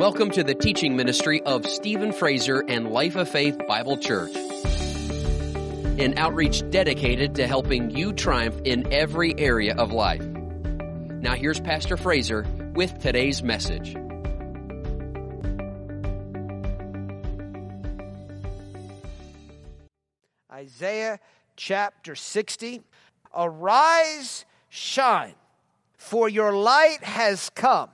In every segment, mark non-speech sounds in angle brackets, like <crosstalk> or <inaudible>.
Welcome to the teaching ministry of Stephen Fraser and Life of Faith Bible Church, an outreach dedicated to helping you triumph in every area of life. Now, here's Pastor Fraser with today's message. Isaiah chapter 60. Arise, shine, for your light has come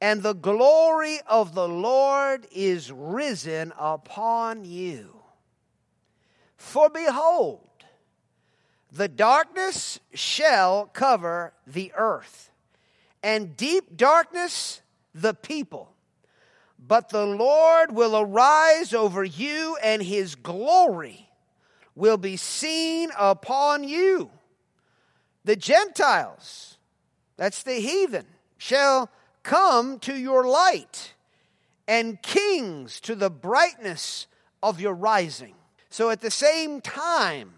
and the glory of the Lord is risen upon you. For behold, the darkness shall cover the earth, and deep darkness the people. But the Lord will arise over you, and his glory will be seen upon you. The Gentiles, that's the heathen, shall Come to your light, and kings to the brightness of your rising. So at the same time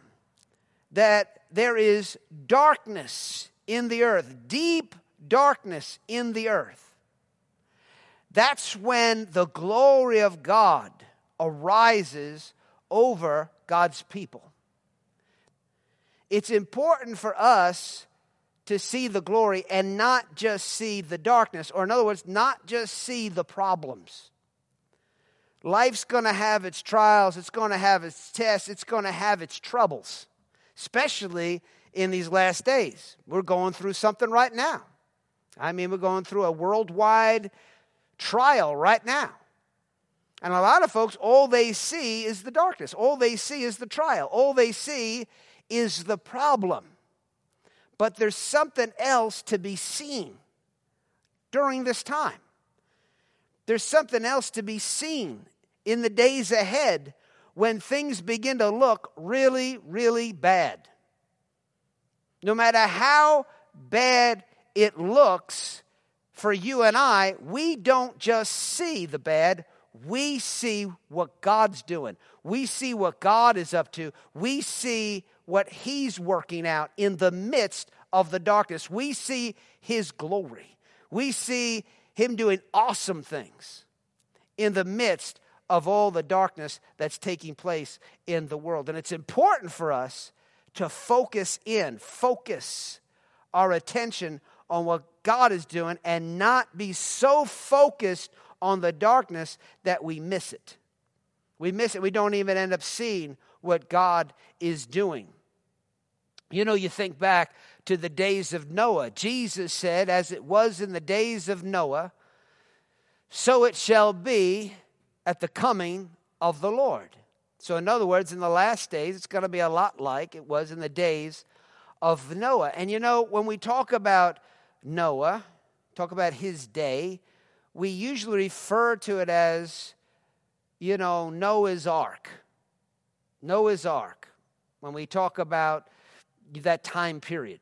that there is darkness in the earth, deep darkness in the earth, that's when the glory of God arises over God's people. It's important for us to see the glory and not just see the darkness, or in other words, not just see the problems. Life's going to have its trials, it's going to have its tests, it's going to have its troubles, especially in these last days. We're going through something right now. I mean, we're going through a worldwide trial right now. And a lot of folks, all they see is the darkness. All they see is the trial. All they see is the problem but there's something else to be seen during this time. There's something else to be seen in the days ahead when things begin to look really, really bad. No matter how bad it looks for you and I, we don't just see the bad, we see what God's doing. We see what God is up to. We see what He's working out in the midst of the darkness. We see His glory. We see Him doing awesome things in the midst of all the darkness that's taking place in the world. And it's important for us to focus in, focus our attention on what God is doing and not be so focused on the darkness that we miss it. We miss it. We don't even end up seeing what God is doing. You know, you think back to the days of Noah. Jesus said, As it was in the days of Noah, so it shall be at the coming of the Lord. So, in other words, in the last days, it's going to be a lot like it was in the days of Noah. And you know, when we talk about Noah, talk about his day, we usually refer to it as, you know, Noah's Ark. Noah's Ark. When we talk about that time period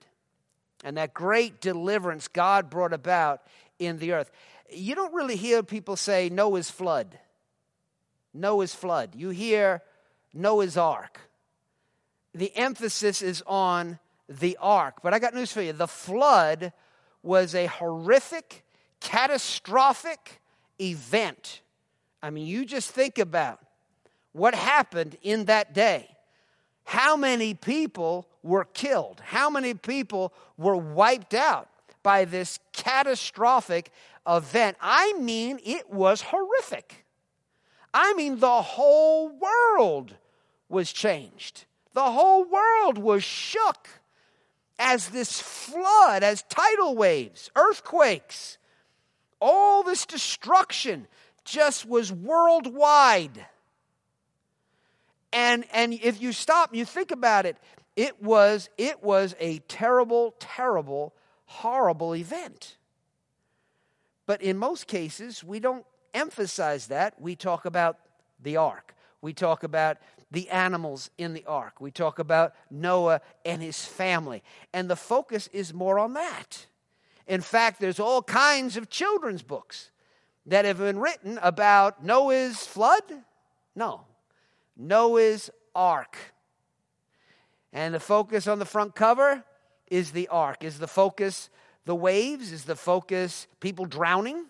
and that great deliverance God brought about in the earth. You don't really hear people say Noah's flood. Noah's flood. You hear Noah's ark. The emphasis is on the ark. But I got news for you the flood was a horrific, catastrophic event. I mean, you just think about what happened in that day. How many people were killed? How many people were wiped out by this catastrophic event? I mean, it was horrific. I mean, the whole world was changed. The whole world was shook as this flood, as tidal waves, earthquakes, all this destruction just was worldwide. And, and if you stop and you think about it, it was, it was a terrible, terrible, horrible event. But in most cases, we don't emphasize that. We talk about the ark. We talk about the animals in the ark. We talk about Noah and his family. And the focus is more on that. In fact, there's all kinds of children's books that have been written about Noah's flood. No, Noah's Ark. And the focus on the front cover is the ark. Is the focus the waves? Is the focus people drowning?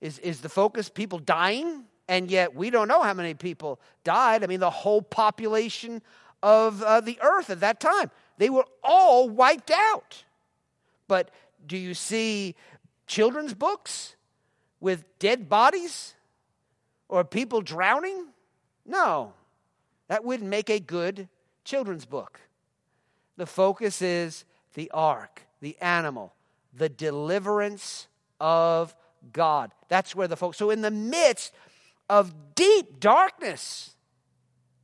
Is, is the focus people dying? And yet we don't know how many people died. I mean, the whole population of uh, the earth at that time, they were all wiped out. But do you see children's books with dead bodies or people drowning? No, that wouldn't make a good children's book. The focus is the ark, the animal, the deliverance of God. That's where the focus. So, in the midst of deep darkness,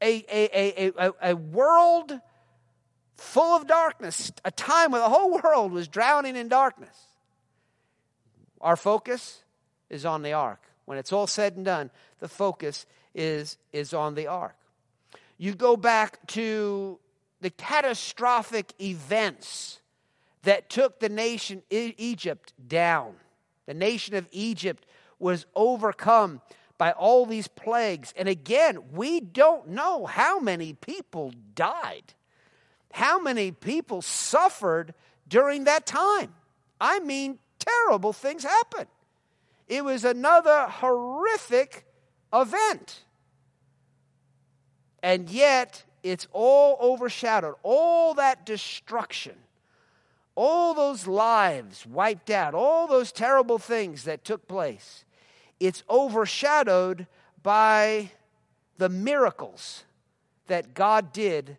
a, a, a, a, a world full of darkness, a time where the whole world was drowning in darkness, our focus is on the ark. When it's all said and done, the focus is, is on the ark. You go back to the catastrophic events that took the nation Egypt down. The nation of Egypt was overcome by all these plagues. And again, we don't know how many people died, how many people suffered during that time. I mean, terrible things happened. It was another horrific event. And yet, it's all overshadowed. All that destruction, all those lives wiped out, all those terrible things that took place, it's overshadowed by the miracles that God did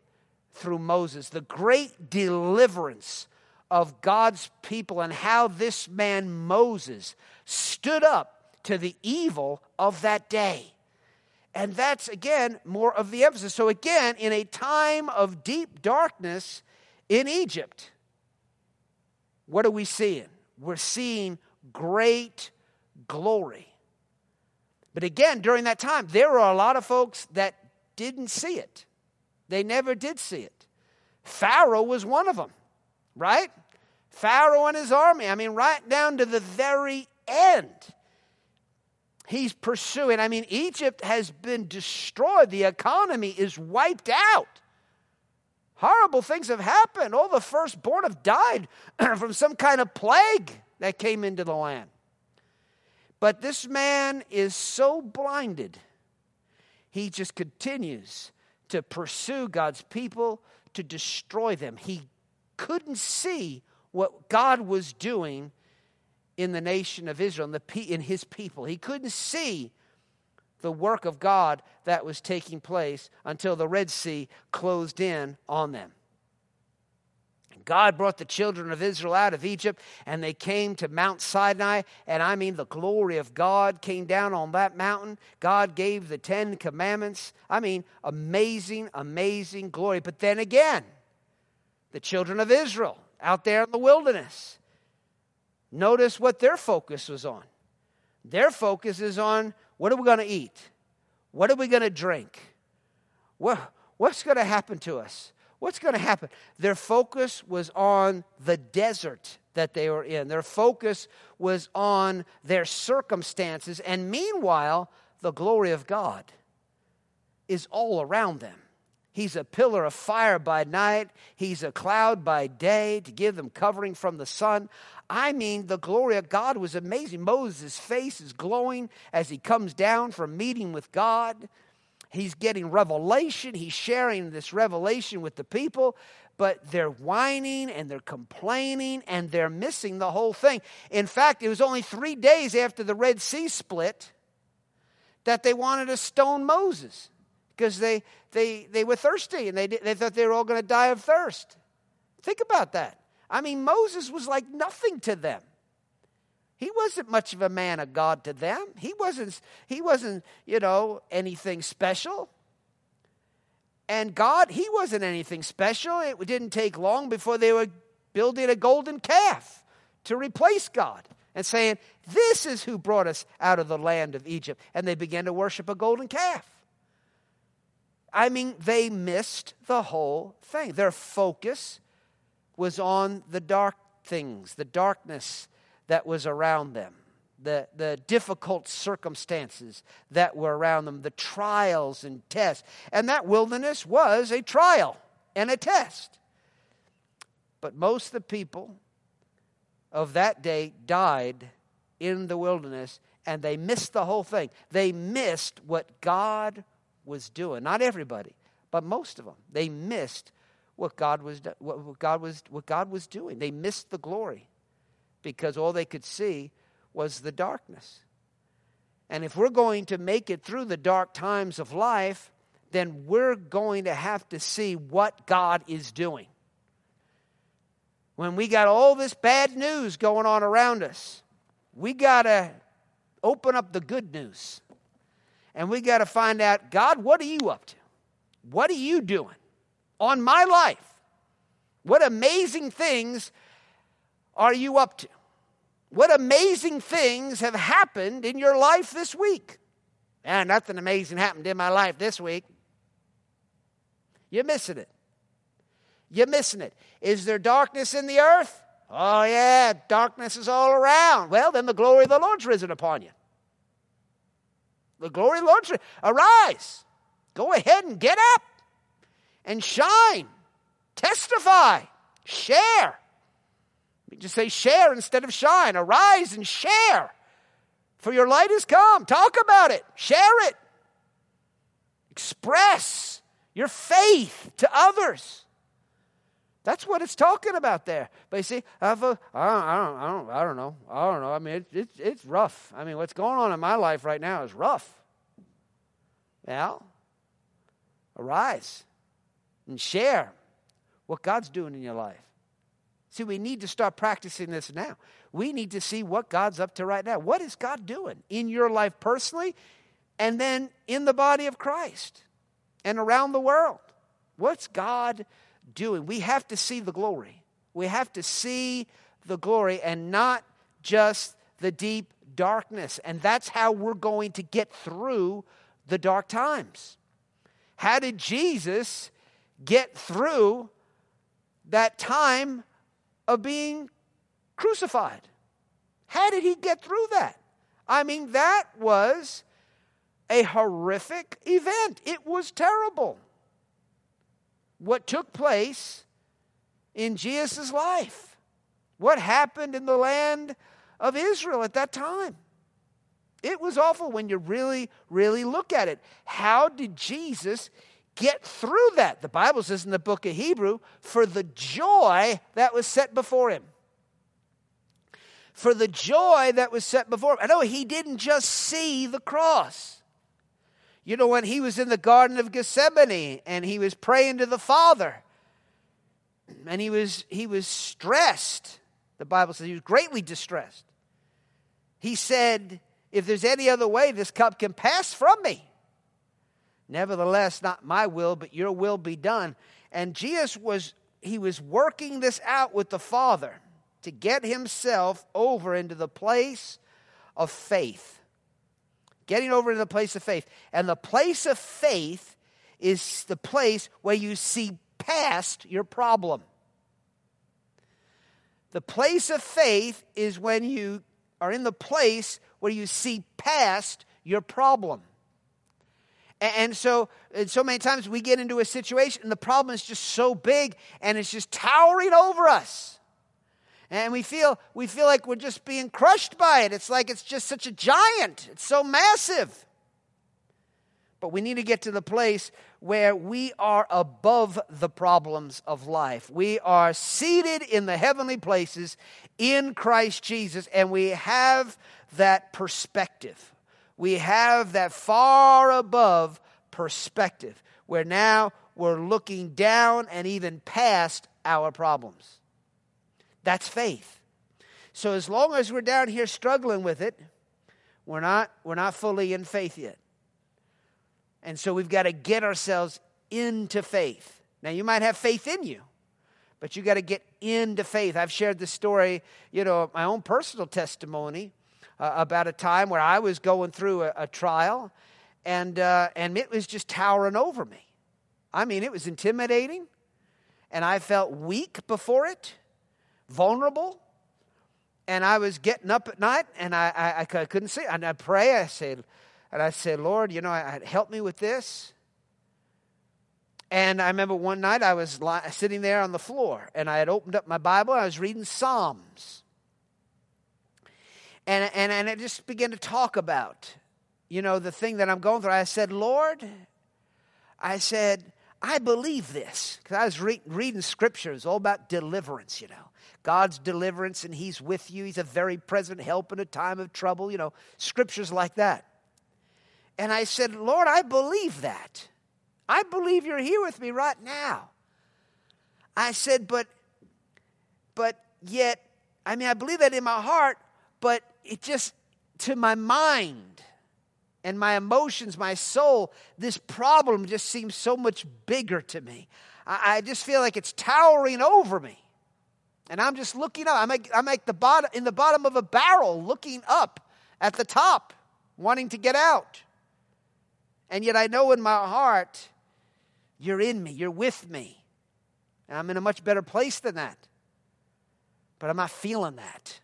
through Moses, the great deliverance of God's people, and how this man Moses stood up to the evil of that day. And that's, again, more of the emphasis. So, again, in a time of deep darkness in Egypt, what are we seeing? We're seeing great glory. But again, during that time, there were a lot of folks that didn't see it. They never did see it. Pharaoh was one of them, right? Pharaoh and his army. I mean, right down to the very end he's pursuing. I mean, Egypt has been destroyed, the economy is wiped out. Horrible things have happened. All the firstborn have died <clears throat> from some kind of plague that came into the land. But this man is so blinded, he just continues to pursue God's people to destroy them. He couldn't see what God was doing in the nation of Israel, in, the, in his people. He couldn't see the work of God that was taking place until the Red Sea closed in on them. God brought the children of Israel out of Egypt and they came to Mount Sinai. And I mean, the glory of God came down on that mountain. God gave the Ten Commandments. I mean, amazing, amazing glory. But then again, the children of Israel out there in the wilderness, Notice what their focus was on. Their focus is on what are we going to eat? What are we going to drink? What, what's going to happen to us? What's going to happen? Their focus was on the desert that they were in. Their focus was on their circumstances. And meanwhile, the glory of God is all around them. He's a pillar of fire by night. He's a cloud by day to give them covering from the sun. I mean, the glory of God was amazing. Moses' face is glowing as he comes down from meeting with God. He's getting revelation. He's sharing this revelation with the people, but they're whining and they're complaining and they're missing the whole thing. In fact, it was only three days after the Red Sea split that they wanted to stone Moses because they, they, they were thirsty and they, they thought they were all going to die of thirst. Think about that. I mean, Moses was like nothing to them. He wasn't much of a man of God to them. He wasn't, he wasn't, you know, anything special. And God, he wasn't anything special. It didn't take long before they were building a golden calf to replace God and saying, This is who brought us out of the land of Egypt. And they began to worship a golden calf. I mean, they missed the whole thing. Their focus was on the dark things, the darkness that was around them, the, the difficult circumstances that were around them, the trials and tests. And that wilderness was a trial and a test. But most of the people of that day died in the wilderness and they missed the whole thing. They missed what God was doing. Not everybody, but most of them. They missed what God was what God was what God was doing. They missed the glory because all they could see was the darkness. And if we're going to make it through the dark times of life, then we're going to have to see what God is doing. When we got all this bad news going on around us, we got to open up the good news. And we got to find out God, what are you up to? What are you doing on my life? What amazing things are you up to? What amazing things have happened in your life this week? And nothing amazing happened in my life this week. You're missing it. You're missing it. Is there darkness in the earth? Oh, yeah, darkness is all around. Well, then the glory of the Lord's risen upon you. The glory of the risen. Arise. Go ahead and get up and shine. Testify. Share. We just say share instead of shine. Arise and share. For your light has come. Talk about it. Share it. Express your faith to others. That's what it's talking about there. But you see, I've, uh, I, don't, I, don't, I, don't, know. I don't know. I mean, it, it, it's rough. I mean, what's going on in my life right now is rough. Well, arise and share what God's doing in your life. See, we need to start practicing this now. We need to see what God's up to right now. What is God doing in your life personally and then in the body of Christ and around the world? What's God doing. We have to see the glory. We have to see the glory and not just the deep darkness. And that's how we're going to get through the dark times. How did Jesus get through that time of being crucified? How did he get through that? I mean, that was a horrific event. It was terrible what took place in Jesus' life, what happened in the land of Israel at that time. It was awful when you really, really look at it. How did Jesus get through that? The Bible says in the book of Hebrew, for the joy that was set before him. For the joy that was set before him. I know he didn't just see the cross. You know, when he was in the Garden of Gethsemane and he was praying to the Father, and he was, he was stressed. The Bible says he was greatly distressed. He said, If there's any other way, this cup can pass from me. Nevertheless, not my will, but your will be done. And Jesus was, he was working this out with the Father to get himself over into the place of faith getting over to the place of faith. And the place of faith is the place where you see past your problem. The place of faith is when you are in the place where you see past your problem. And so, and so many times we get into a situation and the problem is just so big and it's just towering over us and we feel we feel like we're just being crushed by it. It's like it's just such a giant. It's so massive. But we need to get to the place where we are above the problems of life. We are seated in the heavenly places in Christ Jesus and we have that perspective. We have that far above perspective where now we're looking down and even past our problems that's faith. So as long as we're down here struggling with it, we're not, we're not fully in faith yet. And so we've got to get ourselves into faith. Now, you might have faith in you, but you got to get into faith. I've shared the story, you know, my own personal testimony uh, about a time where I was going through a, a trial and, uh, and it was just towering over me. I mean, it was intimidating, and I felt weak before it vulnerable. And I was getting up at night and I, I, I couldn't see. And I pray, I said, and I said, Lord, you know, I, help me with this. And I remember one night I was sitting there on the floor and I had opened up my Bible I was reading Psalms. And, and, and I just began to talk about, you know, the thing that I'm going through. I said, Lord, I said, I believe this. Because I was re- reading scriptures all about deliverance, you know. God's deliverance, and He's with you. He's a very present help in a time of trouble, you know, scriptures like that. And I said, Lord, I believe that. I believe you're here with me right now. I said, but, but yet, I mean, I believe that in my heart, but it just, to my mind and my emotions, my soul, this problem just seems so much bigger to me. I, I just feel like it's towering over me. And I'm just looking up. I'm like, I'm like the bottom, in the bottom of a barrel, looking up at the top, wanting to get out. And yet I know in my heart, you're in me, you're with me. And I'm in a much better place than that. But I'm not feeling that.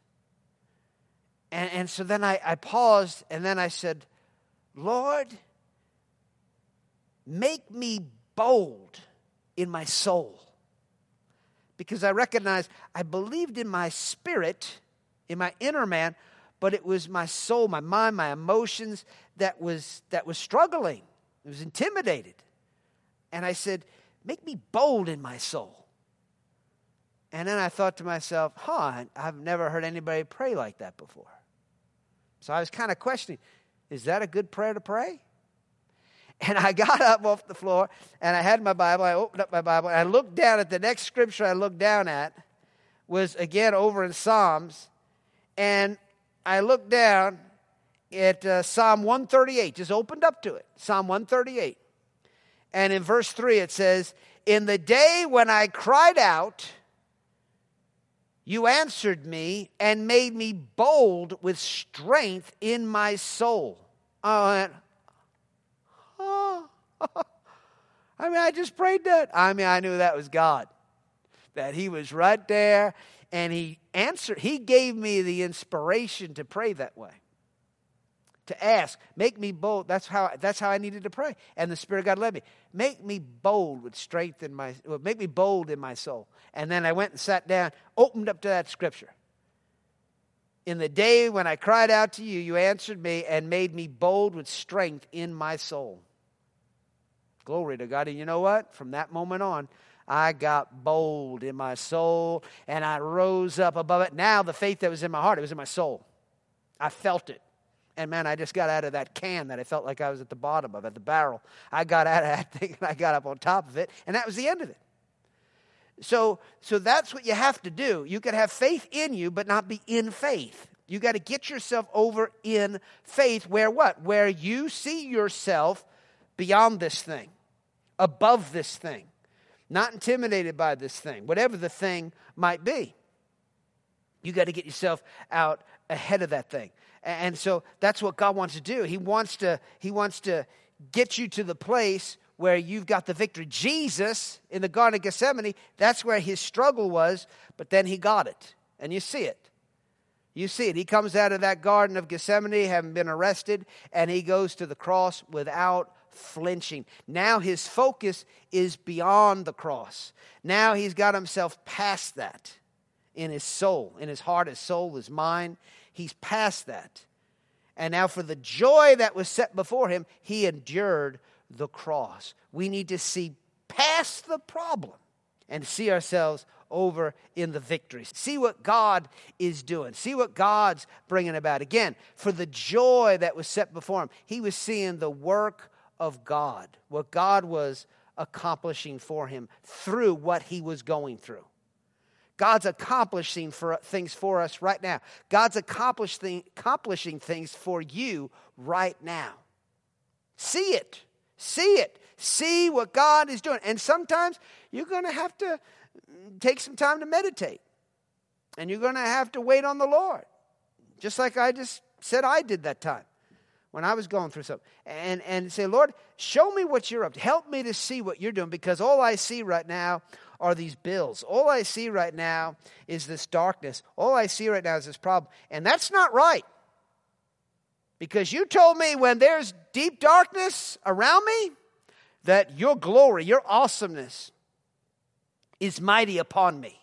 And, and so then I, I paused and then I said, Lord, make me bold in my soul. Because I recognized I believed in my spirit, in my inner man, but it was my soul, my mind, my emotions that was that was struggling. It was intimidated. And I said, make me bold in my soul. And then I thought to myself, huh, I've never heard anybody pray like that before. So I was kind of questioning, is that a good prayer to pray? And I got up off the floor and I had my Bible. I opened up my Bible and I looked down at the next scripture I looked down at was again over in Psalms. And I looked down at uh, Psalm 138, just opened up to it. Psalm 138. And in verse 3 it says, In the day when I cried out, you answered me and made me bold with strength in my soul. I went, oh. <laughs> I mean, I just prayed that. I mean, I knew that was God, that He was right there and He answered. He gave me the inspiration to pray that way to ask, make me bold. That's how, that's how I needed to pray. And the Spirit of God led me. Make me bold with strength in my, well, make me bold in my soul. And then I went and sat down, opened up to that scripture. In the day when I cried out to you, you answered me and made me bold with strength in my soul. Glory to God. And you know what? From that moment on, I got bold in my soul and I rose up above it. Now, the faith that was in my heart, it was in my soul. I felt it. And man, I just got out of that can that I felt like I was at the bottom of, at the barrel. I got out of that <laughs> thing and I got up on top of it, and that was the end of it. So, so that's what you have to do. You can have faith in you, but not be in faith. You got to get yourself over in faith where what? Where you see yourself beyond this thing, above this thing, not intimidated by this thing, whatever the thing might be. You got to get yourself out ahead of that thing. And so that's what God wants to do. He wants to, he wants to get you to the place where you've got the victory. Jesus in the Garden of Gethsemane, that's where his struggle was, but then he got it. And you see it. You see it. He comes out of that Garden of Gethsemane, having been arrested, and he goes to the cross without flinching. Now his focus is beyond the cross. Now he's got himself past that in his soul, in his heart, his soul, his mind. He's past that. And now, for the joy that was set before him, he endured the cross. We need to see past the problem and see ourselves over in the victory. See what God is doing. See what God's bringing about. Again, for the joy that was set before him, he was seeing the work of God, what God was accomplishing for him through what he was going through. God's accomplishing for, things for us right now. God's accomplishing, accomplishing things for you right now. See it. See it. See what God is doing. And sometimes you're going to have to take some time to meditate. And you're going to have to wait on the Lord. Just like I just said I did that time when I was going through something. And, and say, Lord, show me what you're up to. Help me to see what you're doing because all I see right now are these bills. All I see right now is this darkness. All I see right now is this problem. And that's not right. Because you told me when there's deep darkness around me that your glory, your awesomeness is mighty upon me,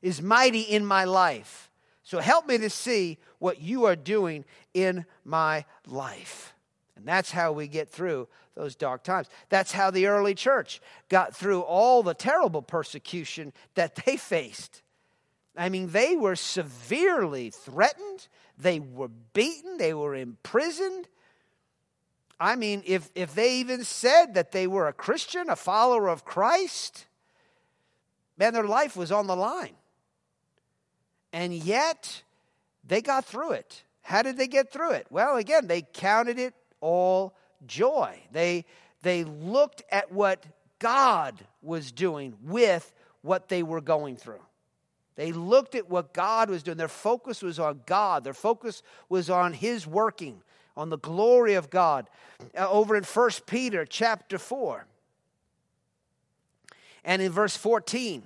is mighty in my life. So help me to see what you are doing in my life. And that's how we get through those dark times. That's how the early church got through all the terrible persecution that they faced. I mean, they were severely threatened, they were beaten, they were imprisoned. I mean, if, if they even said that they were a Christian, a follower of Christ, man, their life was on the line. And yet, they got through it. How did they get through it? Well, again, they counted it all joy. They, they looked at what God was doing with what they were going through. They looked at what God was doing. Their focus was on God. Their focus was on His working, on the glory of God. Uh, over in 1 Peter chapter 4 and in verse 14,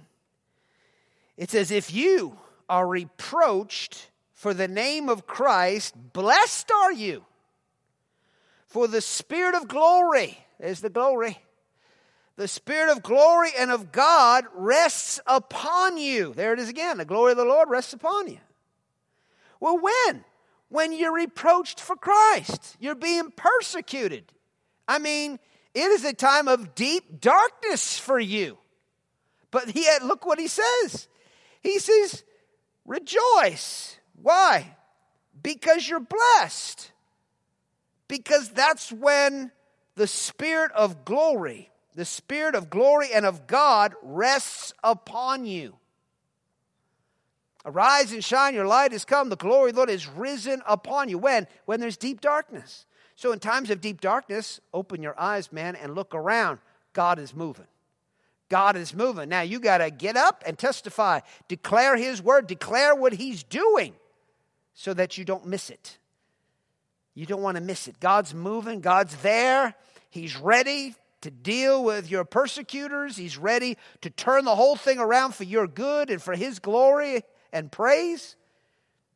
it says, If you are reproached for the name of Christ, blessed are you. For the Spirit of glory, is the glory, the Spirit of glory and of God rests upon you. There it is again. The glory of the Lord rests upon you. Well, when? When you're reproached for Christ, you're being persecuted. I mean, it is a time of deep darkness for you. But yet, look what he says. He says, Rejoice. Why? Because you're blessed. Because that's when the Spirit of glory the Spirit of glory and of God rests upon you. Arise and shine, your light has come. The glory of the Lord is risen upon you. When? When there's deep darkness. So, in times of deep darkness, open your eyes, man, and look around. God is moving. God is moving. Now, you got to get up and testify. Declare His word, declare what He's doing so that you don't miss it. You don't want to miss it. God's moving, God's there, He's ready to deal with your persecutors. He's ready to turn the whole thing around for your good and for His glory and praise.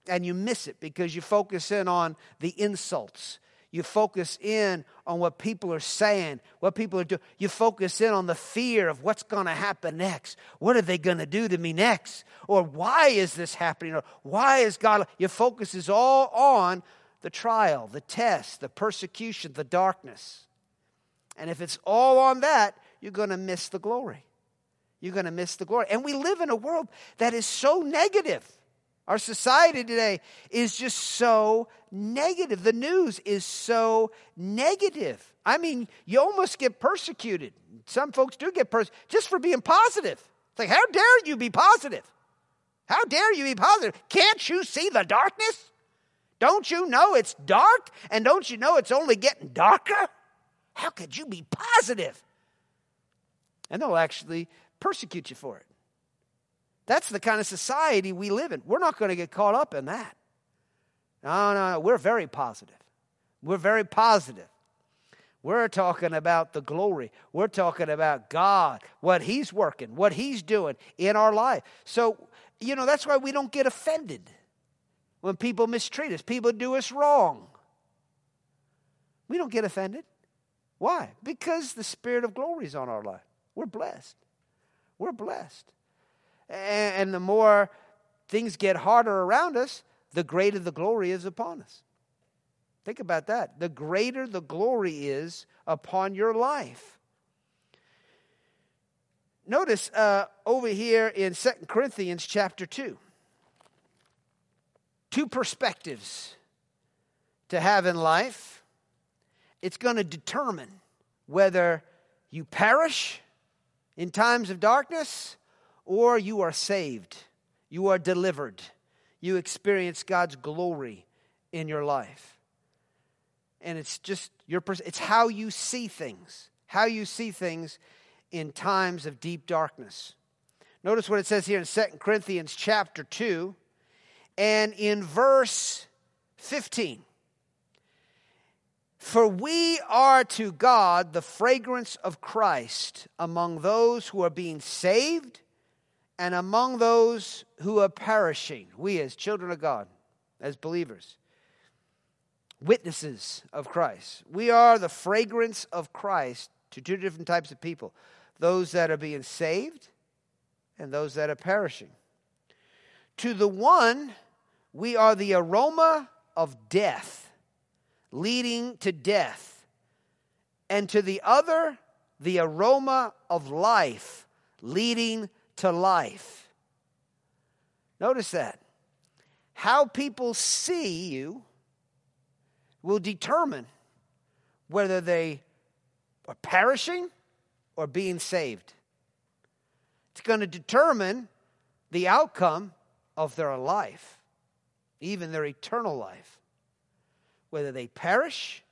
And you miss it because you focus in on the insults. You focus in on what people are saying, what people are doing. You focus in on the fear of what's going to happen next. What are they going to do to me next? Or why is this happening? Or why is God? Your focus is all on the trial, the test, the persecution, the darkness. And if it's all on that, you're going to miss the glory. You're going to miss the glory. And we live in a world that is so negative. Our society today is just so negative. The news is so negative. I mean, you almost get persecuted. Some folks do get persecuted just for being positive. It's like, how dare you be positive? How dare you be positive? Can't you see the darkness? Don't you know it's dark? And don't you know it's only getting darker? How could you be positive? And they'll actually persecute you for it. That's the kind of society we live in. We're not going to get caught up in that. No, no, no. We're very positive. We're very positive. We're talking about the glory. We're talking about God, what He's working, what He's doing in our life. So, you know, that's why we don't get offended when people mistreat us, people do us wrong. We don't get offended. Why? Because the Spirit of glory is on our life. We're blessed. We're blessed. And the more things get harder around us, the greater the glory is upon us. Think about that. The greater the glory is upon your life. Notice uh, over here in Second Corinthians chapter 2, two perspectives to have in life it's going to determine whether you perish in times of darkness or you are saved, you are delivered, you experience God's glory in your life. And it's just your it's how you see things, how you see things in times of deep darkness. Notice what it says here in 2 Corinthians chapter 2 and in verse 15. For we are to God the fragrance of Christ among those who are being saved and among those who are perishing. We, as children of God, as believers, witnesses of Christ, we are the fragrance of Christ to two different types of people those that are being saved and those that are perishing. To the one, we are the aroma of death, leading to death, and to the other, the aroma of life, leading to life. Notice that. How people see you will determine whether they are perishing or being saved. It's going to determine the outcome of their life, even their eternal life, whether they perish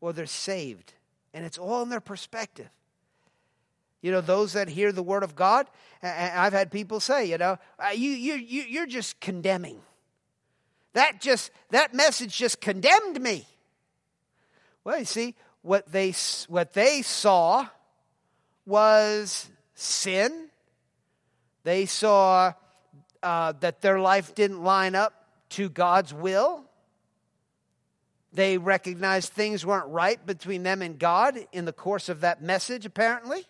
or they're saved. And it's all in their perspective. You know, those that hear the word of God, I've had people say, you know, uh, you, you, you, you're just condemning. That just, that message just condemned me. Well, you see, what they, what they saw was sin. They saw uh, that their life didn't line up to God's will. They recognized things weren't right between them and God in the course of that message, apparently.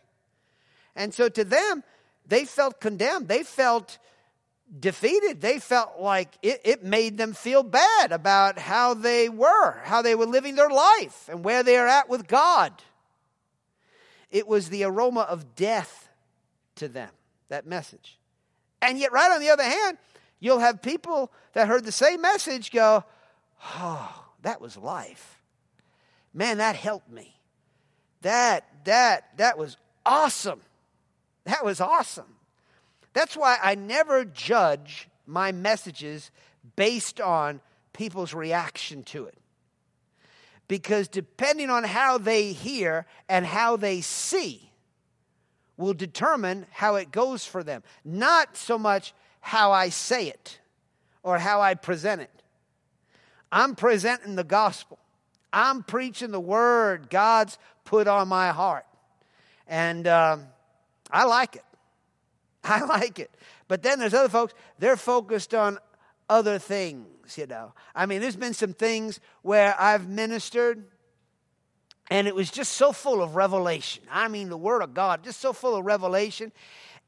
And so to them, they felt condemned. They felt defeated. They felt like it, it, made them feel bad about how they were, how they were living their life, and where they are at with God. It was the aroma of death to them, that message. And yet, right on the other hand, you'll have people that heard the same message go, Oh, that was life. Man, that helped me. That, that, that was awesome. That was awesome. That's why I never judge my messages based on people's reaction to it. Because depending on how they hear and how they see, will determine how it goes for them. Not so much how I say it or how I present it. I'm presenting the gospel, I'm preaching the word God's put on my heart. And um, I like it. <laughs> I like it. But then there's other folks, they're focused on other things, you know. I mean, there's been some things where I've ministered and it was just so full of revelation. I mean, the Word of God, just so full of revelation.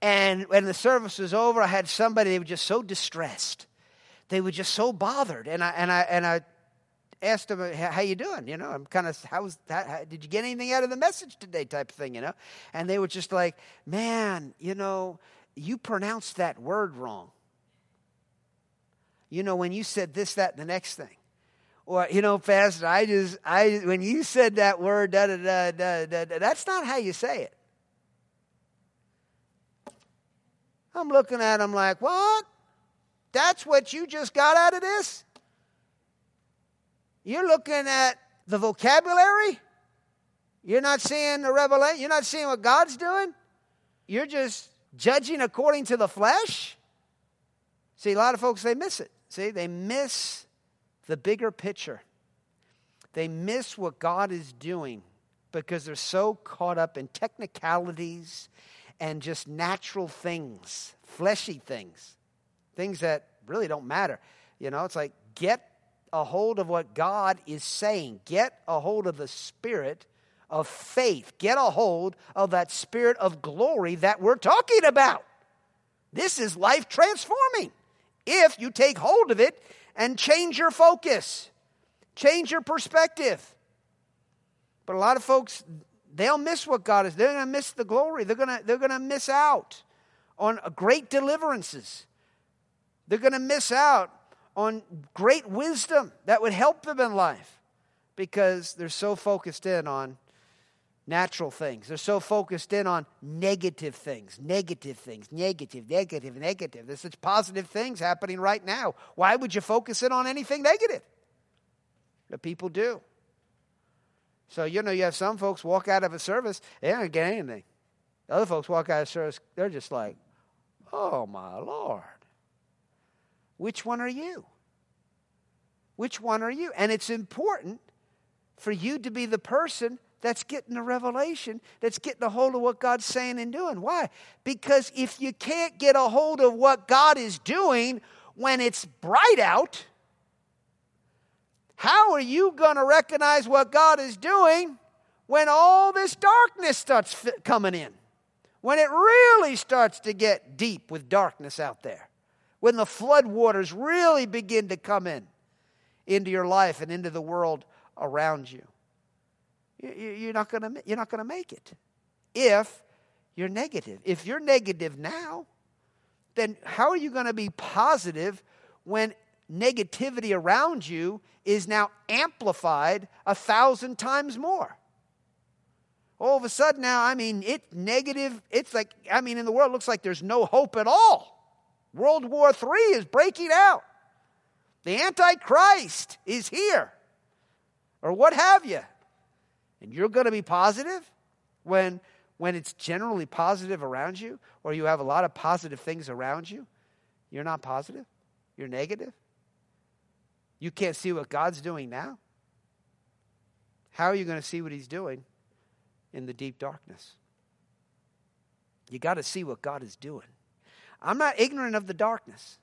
And when the service was over, I had somebody, they were just so distressed. They were just so bothered. And I, and I, and I asked them, how you doing? You know, I'm kind of, how's that? How, did you get anything out of the message today type of thing, you know? And they were just like, man, you know, you pronounced that word wrong. You know, when you said this, that, the next thing. Or, you know, Pastor, I just, I, when you said that word, da, da, da, da, da, da, that's not how you say it. I'm looking at him like, what? That's what you just got out of this? You're looking at the vocabulary? You're not seeing the revelation? You're not seeing what God's doing? You're just judging according to the flesh? See, a lot of folks, they miss it. See, they miss the bigger picture. They miss what God is doing because they're so caught up in technicalities and just natural things, fleshy things, things that really don't matter. You know, it's like get a hold of what God is saying, get a hold of the Spirit of faith. Get a hold of that spirit of glory that we're talking about. This is life transforming if you take hold of it and change your focus, change your perspective. But a lot of folks, they'll miss what God is. They're going to miss the glory. They're going to, they're going to miss out on great deliverances. They're going to miss out on great wisdom that would help them in life because they're so focused in on natural things. They're so focused in on negative things, negative things, negative, negative, negative. There's such positive things happening right now. Why would you focus in on anything negative? But people do. So, you know, you have some folks walk out of a service, they don't get anything. Other folks walk out of service, they're just like, oh my Lord. Which one are you? Which one are you? And it's important for you to be the person that's getting the revelation, that's getting a hold of what God's saying and doing. Why? Because if you can't get a hold of what God is doing when it's bright out, how are you going to recognize what God is doing when all this darkness starts coming in? When it really starts to get deep with darkness out there? When the flood waters really begin to come in into your life and into the world around you. You're not going to you're not going to make it if you're negative. If you're negative now, then how are you going to be positive when negativity around you is now amplified a thousand times more? All of a sudden now, I mean, it's negative. It's like, I mean, in the world, it looks like there's no hope at all. World War III is breaking out. The Antichrist is here, or what have you. And you're going to be positive when, when it's generally positive around you, or you have a lot of positive things around you. You're not positive, you're negative. You can't see what God's doing now. How are you going to see what He's doing in the deep darkness? You got to see what God is doing. I'm not ignorant of the darkness.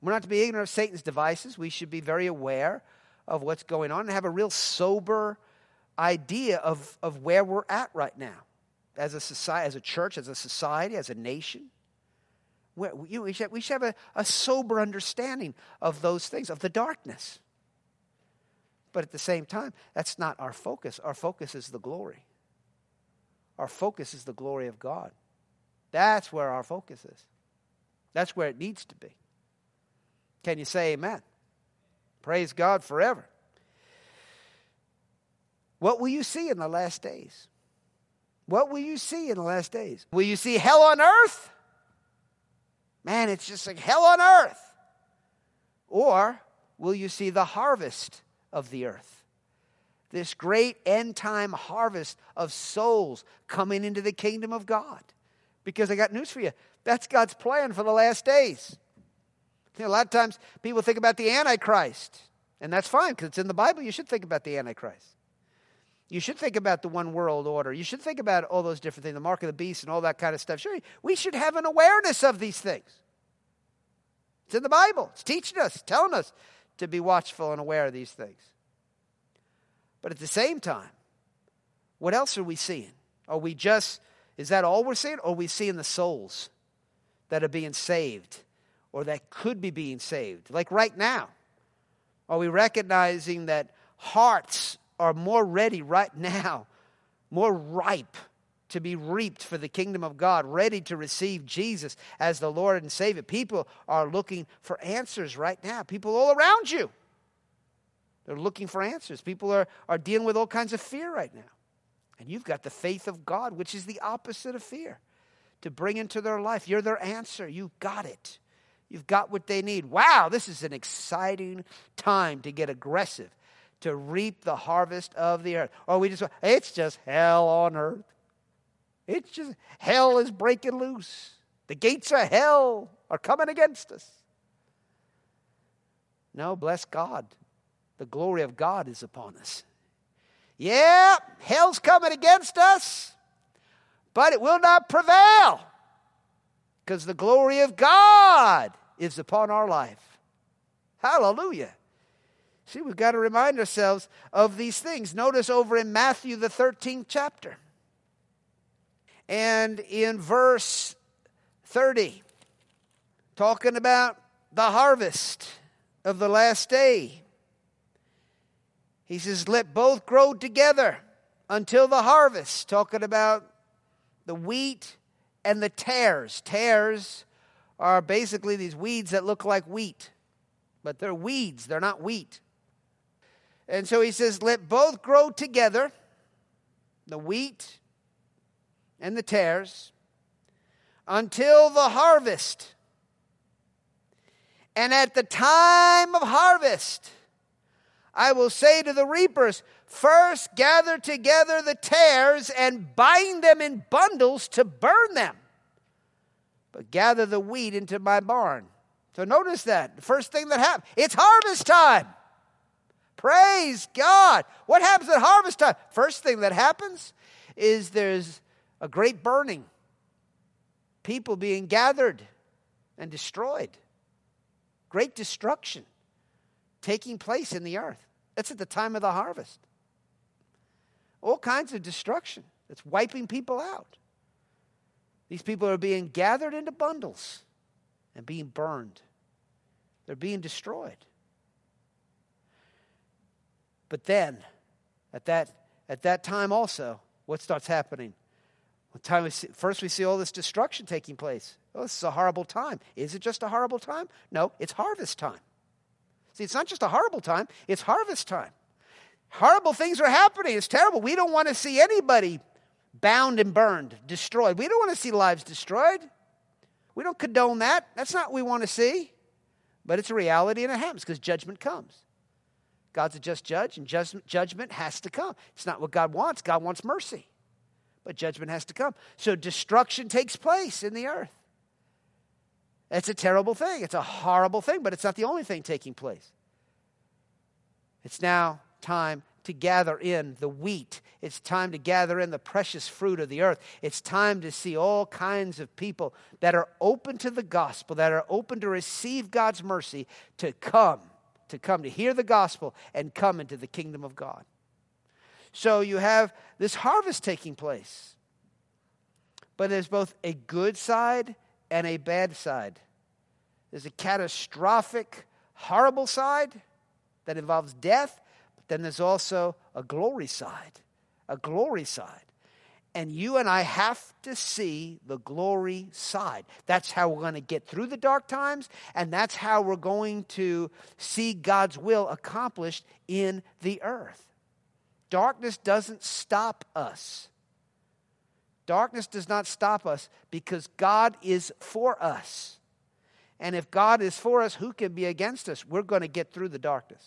We're not to be ignorant of Satan's devices. We should be very aware of what's going on and have a real sober idea of, of where we're at right now as a society, as a church, as a society, as a nation. We, we should, we should have a, a sober understanding of those things, of the darkness. But at the same time, that's not our focus. Our focus is the glory. Our focus is the glory of God. That's where our focus is. That's where it needs to be. Can you say amen? Praise God forever. What will you see in the last days? What will you see in the last days? Will you see hell on earth? Man, it's just like hell on earth. Or will you see the harvest of the earth? This great end time harvest of souls coming into the kingdom of God. Because I got news for you that's God's plan for the last days. You know, a lot of times people think about the Antichrist, and that's fine because it's in the Bible. You should think about the Antichrist. You should think about the one world order. You should think about all those different things, the mark of the beast and all that kind of stuff. Sure, we should have an awareness of these things. It's in the Bible. It's teaching us, telling us to be watchful and aware of these things. But at the same time, what else are we seeing? Are we just, is that all we're seeing? Or are we seeing the souls that are being saved or that could be being saved? Like right now, are we recognizing that hearts are more ready right now, more ripe to be reaped for the kingdom of God, ready to receive Jesus as the Lord and Savior? People are looking for answers right now. People all around you. They're looking for answers. People are, are dealing with all kinds of fear right now. And you've got the faith of God, which is the opposite of fear to bring into their life. You're their answer. You've got it. You've got what they need. Wow, this is an exciting time to get aggressive, to reap the harvest of the earth. Or we just, it's just hell on earth. It's just, hell is breaking loose. The gates of hell are coming against us. No, bless God. The glory of God is upon us. Yeah, hell's coming against us but it will not prevail because the glory of God is upon our life. Hallelujah. See, we've got to remind ourselves of these things. Notice over in Matthew, the 13th chapter, and in verse 30, talking about the harvest of the last day. He says, Let both grow together until the harvest, talking about the wheat and the tares. Tares are basically these weeds that look like wheat, but they're weeds, they're not wheat. And so he says, Let both grow together, the wheat and the tares, until the harvest. And at the time of harvest, I will say to the reapers, First, gather together the tares and bind them in bundles to burn them, but gather the wheat into my barn. So notice that. The first thing that happens, it's harvest time. Praise God. What happens at harvest time? First thing that happens is there's a great burning, people being gathered and destroyed, great destruction taking place in the earth. That's at the time of the harvest all kinds of destruction that's wiping people out. These people are being gathered into bundles and being burned. They're being destroyed. But then, at that, at that time also, what starts happening? Time we see, first, we see all this destruction taking place. Oh, this is a horrible time. Is it just a horrible time? No, it's harvest time. See, it's not just a horrible time, it's harvest time. Horrible things are happening. It's terrible. We don't want to see anybody bound and burned, destroyed. We don't want to see lives destroyed. We don't condone that. That's not what we want to see. But it's a reality and it happens because judgment comes. God's a just judge, and judgment has to come. It's not what God wants. God wants mercy. But judgment has to come. So destruction takes place in the earth. It's a terrible thing. It's a horrible thing, but it's not the only thing taking place. It's now time to gather in the wheat. It's time to gather in the precious fruit of the earth. It's time to see all kinds of people that are open to the gospel, that are open to receive God's mercy, to come, to come, to hear the gospel and come into the kingdom of God. So you have this harvest taking place. But there's both a good side and a bad side. There's a catastrophic, horrible side that involves death, then there's also a glory side. A glory side. And you and I have to see the glory side. That's how we're going to get through the dark times, and that's how we're going to see God's will accomplished in the earth. Darkness doesn't stop us. Darkness does not stop us because God is for us. And if God is for us, who can be against us? We're going to get through the darkness.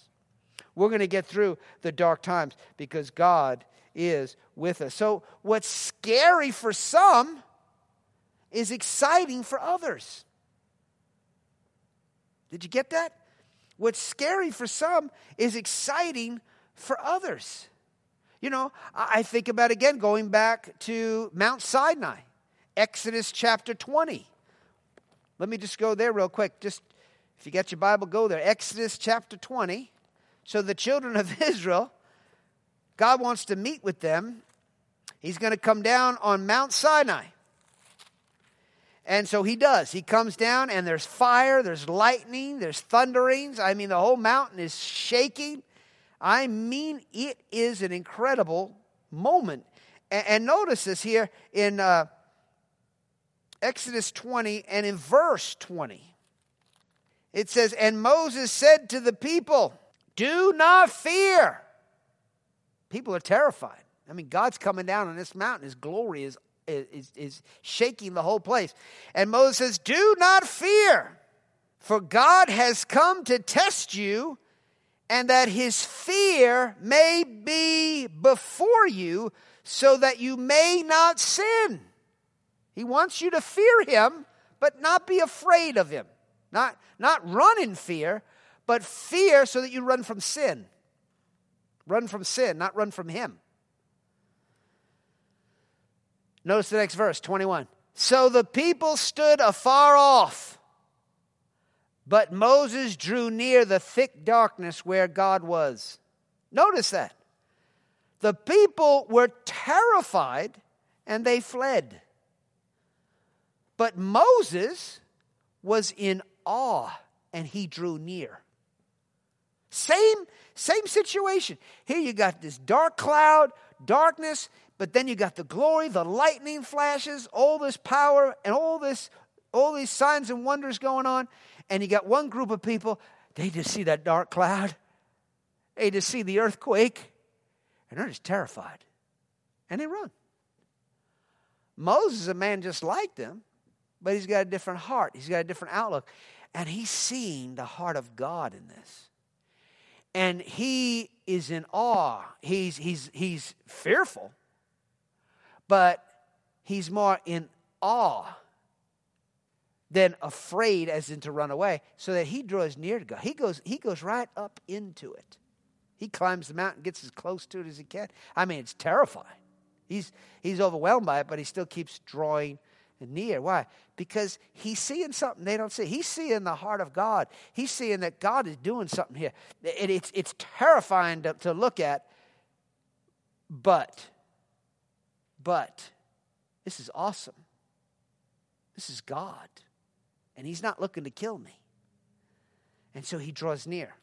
We're going to get through the dark times because God is with us. So, what's scary for some is exciting for others. Did you get that? What's scary for some is exciting for others. You know, I think about again going back to Mount Sinai, Exodus chapter 20. Let me just go there real quick. Just if you got your Bible, go there. Exodus chapter 20. So the children of <laughs> Israel, God wants to meet with them. He's going to come down on Mount Sinai. And so he does. He comes down, and there's fire, there's lightning, there's thunderings. I mean, the whole mountain is shaking. I mean, it is an incredible moment. And, and notice this here in uh, Exodus 20 and in verse 20. It says, And Moses said to the people, do not fear. People are terrified. I mean, God's coming down on this mountain. His glory is, is, is shaking the whole place. And Moses says, Do not fear, for God has come to test you, and that his fear may be before you, so that you may not sin. He wants you to fear him, but not be afraid of him. Not, not run in fear, but fear so that you run from sin. Run from sin, not run from Him. Notice the next verse, 21. So the people stood afar off, but Moses drew near the thick darkness where God was. Notice that. The people were terrified and they fled. But Moses was in awe and he drew near. Same, same situation. Here you got this dark cloud, darkness, but then you got the glory, the lightning flashes, all this power, and all this, all these signs and wonders going on. And you got one group of people, they just see that dark cloud, they just see the earthquake, and they're just terrified. And they run. Moses is a man just like them, but he's got a different heart. He's got a different outlook. And he's seeing the heart of God in this and he is in awe. He's, he's, he's fearful, but he's more in awe than afraid as in to run away, so that he draws near to God. He goes, he goes right up into it. He climbs the mountain, gets as close to it as he can. I mean, it's terrifying. He's, he's overwhelmed by it, but he still keeps drawing near. Why? Because he's seeing something they don't see. He's seeing the heart of God. He's seeing that God is doing something here. It, it's, it's terrifying to, to look at, but, but, this is awesome. This is God. And he's not looking to kill me. And so he draws near.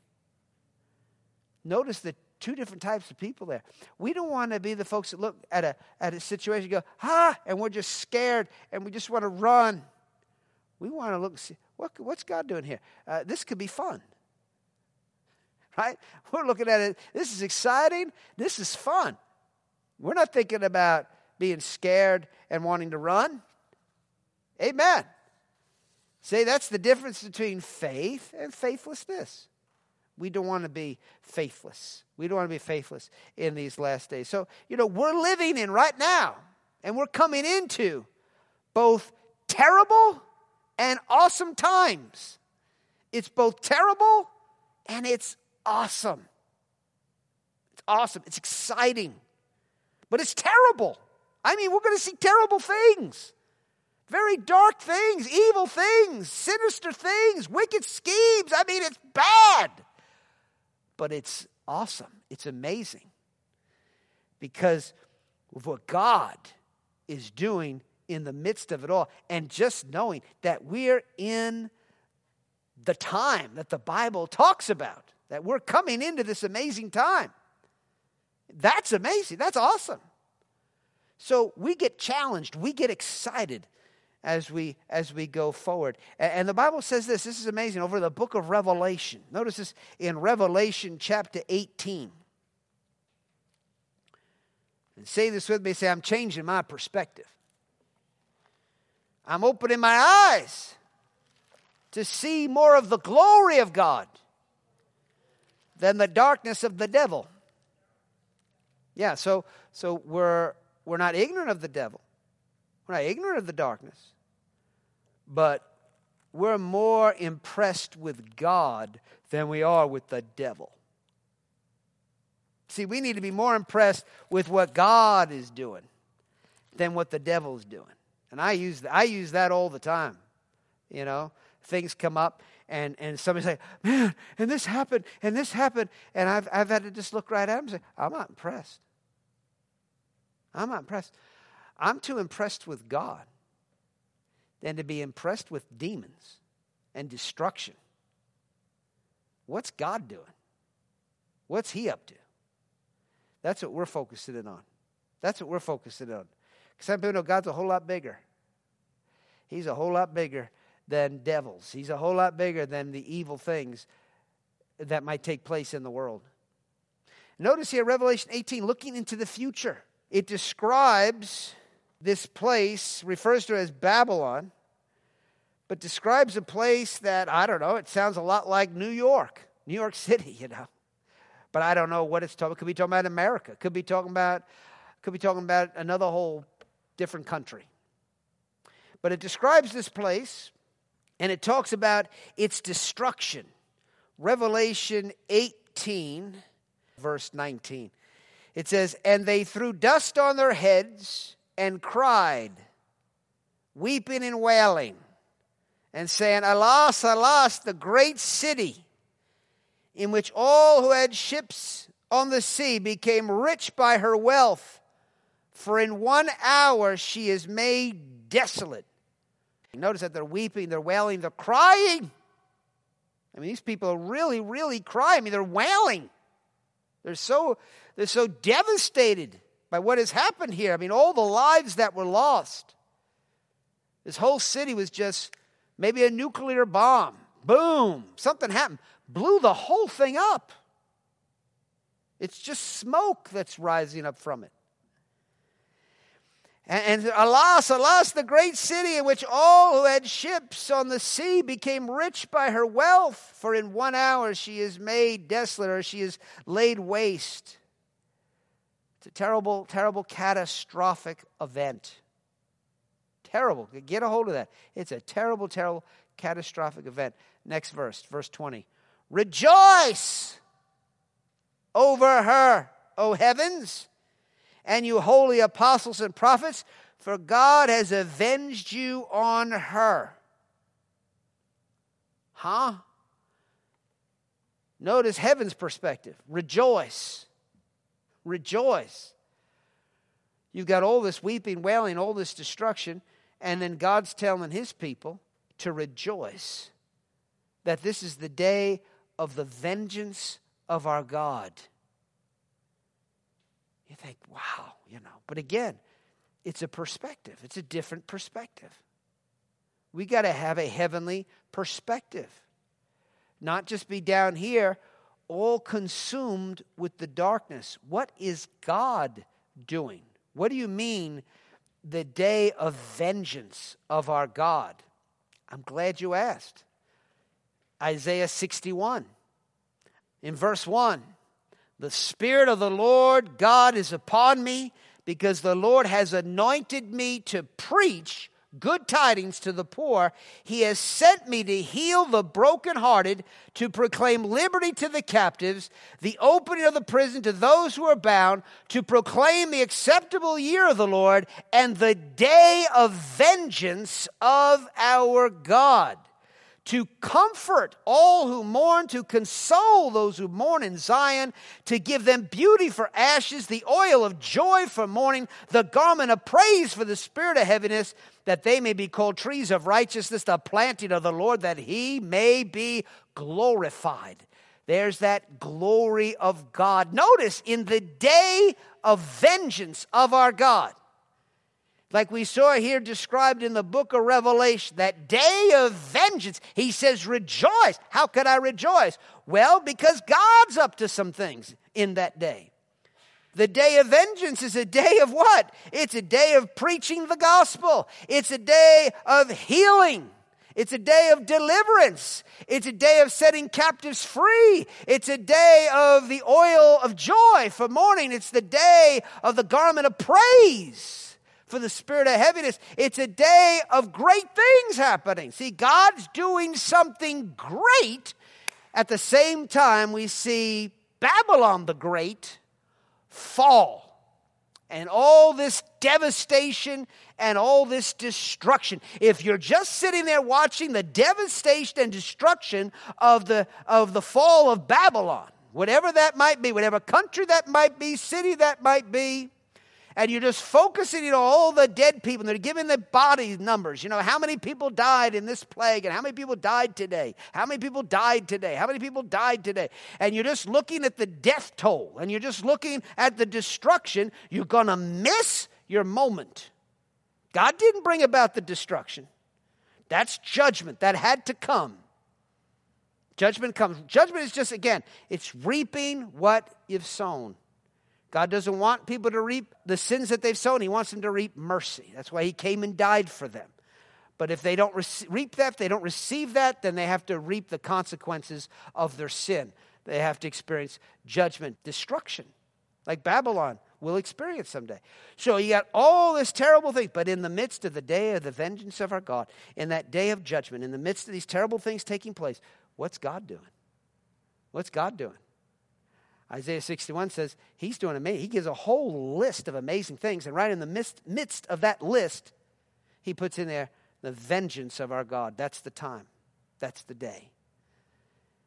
Notice the two different types of people there. We don't want to be the folks that look at a, at a situation and go, ah, and we're just scared and we just want to run. We want to look and see, what, what's God doing here? Uh, this could be fun. Right? We're looking at it. This is exciting. This is fun. We're not thinking about being scared and wanting to run. Amen. See, that's the difference between faith and faithlessness. We don't want to be faithless. We don't want to be faithless in these last days. So, you know, we're living in right now, and we're coming into both terrible and awesome times. It's both terrible and it's awesome. It's awesome. It's exciting. But it's terrible. I mean, we're going to see terrible things. Very dark things, evil things, sinister things, wicked schemes. I mean, it's bad. But it's awesome. It's amazing. Because of what God is doing in the midst of it all. And just knowing that we're in the time that the Bible talks about, that we're coming into this amazing time. That's amazing. That's awesome. So we get challenged, we get excited as we as we go forward. And the bible says this this is amazing over the book of revelation. Notice this in revelation chapter 18 and say this with me say i'm changing my perspective. I'm opening my eyes to see more of the glory of god than the darkness of the devil. Yeah so so we're we're not ignorant of the devil. We're not ignorant of the darkness, but we're more impressed with God than we are with the devil. See, we need to be more impressed with what God is doing than what the devil's doing. And I use, I use that all the time. You know, things come up and, and somebody say, man, and this happened, and this happened. And I've, I've had to just look right at them and say, I'm not impressed. I'm not impressed. I'm too impressed with God than to be impressed with demons and destruction. What's God doing? What's He up to? That's what we're focusing in on. That's what we're focusing on. Because some people know God's a whole lot bigger. He's a whole lot bigger than devils. He's a whole lot bigger than the evil things that might take place in the world. Notice here, Revelation 18, looking into the future. It describes this place refers to as Babylon, but describes a place that, I don't know, it sounds a lot like New York, New York City, you know. But I don't know what it's talking. Could be talking about America. Could be talking about, could be talking about another whole different country. But it describes this place and it talks about its destruction. Revelation 18, verse 19. It says, And they threw dust on their heads and cried, weeping and wailing, and saying, Alas, alas, the great city in which all who had ships on the sea became rich by her wealth, for in one hour she is made desolate. Notice that they're weeping, they're wailing, they're crying. I mean, these people are really, really crying. I mean, they're wailing. They're so, they're so devastated by what has happened here. I mean, all the lives that were lost. This whole city was just maybe a nuclear bomb. Boom, something happened, blew the whole thing up. It's just smoke that's rising up from it. And, and alas, alas, the great city in which all who had ships on the sea became rich by her wealth, for in one hour she is made desolate or she is laid waste. It's a terrible, terrible, catastrophic event. Terrible. Get a hold of that. It's a terrible, terrible, catastrophic event. Next verse, verse 20. Rejoice over her, O heavens, and you holy apostles and prophets, for God has avenged you on her. Huh? Notice heaven's perspective. Rejoice. Rejoice. You've got all this weeping, wailing, all this destruction, and then God's telling his people to rejoice that this is the day of the vengeance of our God. You think, wow, you know. But again, it's a perspective, it's a different perspective. We got to have a heavenly perspective, not just be down here all consumed with the darkness. What is God doing? What do you mean, the day of vengeance of our God? I'm glad you asked. Isaiah 61. In verse 1, the Spirit of the Lord God is upon me because the Lord has anointed me to preach good tidings to the poor. He has sent me to heal the brokenhearted, to proclaim liberty to the captives, the opening of the prison to those who are bound, to proclaim the acceptable year of the Lord and the day of vengeance of our God to comfort all who mourn, to console those who mourn in Zion, to give them beauty for ashes, the oil of joy for mourning, the garment of praise for the spirit of heaviness, that they may be called trees of righteousness, the planting of the Lord, that he may be glorified. There's that glory of God. Notice in the day of vengeance of our God like we saw here described in the book of Revelation, that day of vengeance, he says, rejoice. How could I rejoice? Well, because God's up to some things in that day. The day of vengeance is a day of what? It's a day of preaching the gospel, it's a day of healing. It's a day of deliverance. It's a day of setting captives free. It's a day of the oil of joy for mourning. It's the day of the garment of praise for the spirit of heaviness. It's a day of great things happening. See, God's doing something great. At the same time, we see Babylon the Great fall. And all this devastation and all this destruction. If you're just sitting there watching the devastation and destruction of the, of the fall of Babylon, whatever that might be, whatever country that might be, city that might be, and you're just focusing on all the dead people, and they're giving the body numbers. You know, how many people died in this plague, and how many people died today? How many people died today? How many people died today? And you're just looking at the death toll, and you're just looking at the destruction. You're going to miss your moment. God didn't bring about the destruction. That's judgment that had to come. Judgment comes. Judgment is just, again, it's reaping what you've sown. God doesn't want people to reap the sins that they've sown. He wants them to reap mercy. That's why He came and died for them. But if they don't reap that, they don't receive that, then they have to reap the consequences of their sin. They have to experience judgment, destruction, like Babylon will experience someday. So you got all this terrible things, but in the midst of the day of the vengeance of our God, in that day of judgment, in the midst of these terrible things taking place, what's God doing? What's God doing? Isaiah 61 says he's doing amazing. He gives a whole list of amazing things. And right in the midst, midst of that list, he puts in there the vengeance of our God. That's the time, that's the day.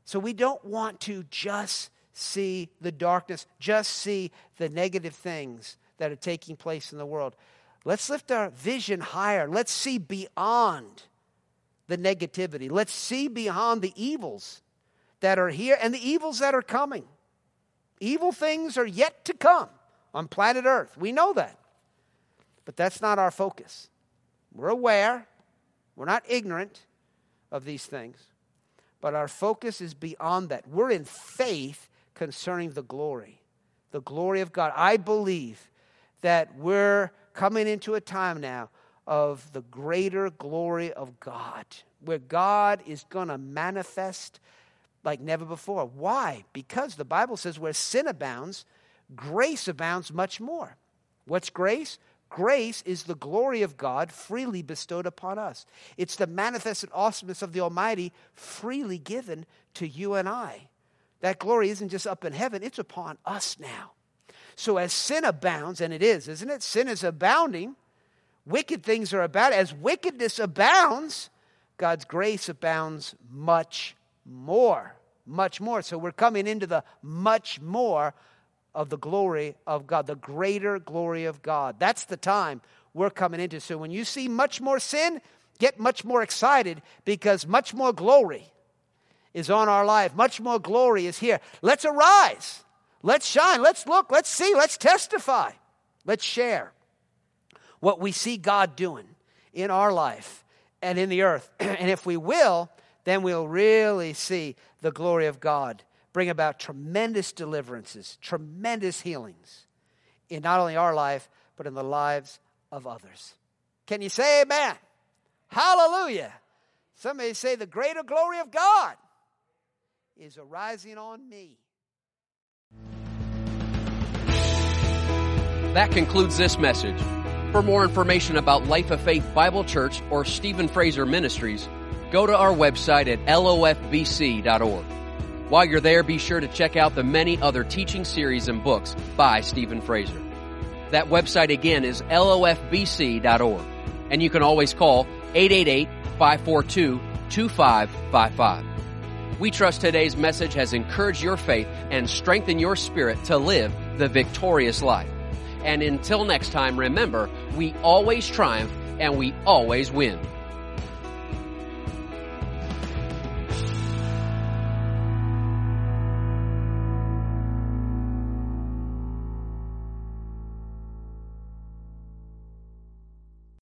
So we don't want to just see the darkness, just see the negative things that are taking place in the world. Let's lift our vision higher. Let's see beyond the negativity. Let's see beyond the evils that are here and the evils that are coming. Evil things are yet to come on planet Earth. We know that. But that's not our focus. We're aware, we're not ignorant of these things, but our focus is beyond that. We're in faith concerning the glory, the glory of God. I believe that we're coming into a time now of the greater glory of God, where God is going to manifest like never before. Why? Because the Bible says where sin abounds, grace abounds much more. What's grace? Grace is the glory of God freely bestowed upon us. It's the manifested awesomeness of the Almighty freely given to you and I. That glory isn't just up in heaven, it's upon us now. So as sin abounds, and it is, isn't it? Sin is abounding. Wicked things are about. As wickedness abounds, God's grace abounds much more, much more. So we're coming into the much more of the glory of God, the greater glory of God. That's the time we're coming into. So when you see much more sin, get much more excited because much more glory is on our life. Much more glory is here. Let's arise. Let's shine. Let's look. Let's see. Let's testify. Let's share what we see God doing in our life and in the earth. <clears throat> and if we will, then we'll really see the glory of God bring about tremendous deliverances, tremendous healings in not only our life, but in the lives of others. Can you say amen? Hallelujah. Somebody say, The greater glory of God is arising on me. That concludes this message. For more information about Life of Faith Bible Church or Stephen Fraser Ministries, go to our website at lofbc.org. While you're there, be sure to check out the many other teaching series and books by Stephen Fraser. That website again is lofbc.org. And you can always call 888-542-2555. We trust today's message has encouraged your faith and strengthened your spirit to live the victorious life. And until next time, remember, we always triumph and we always win.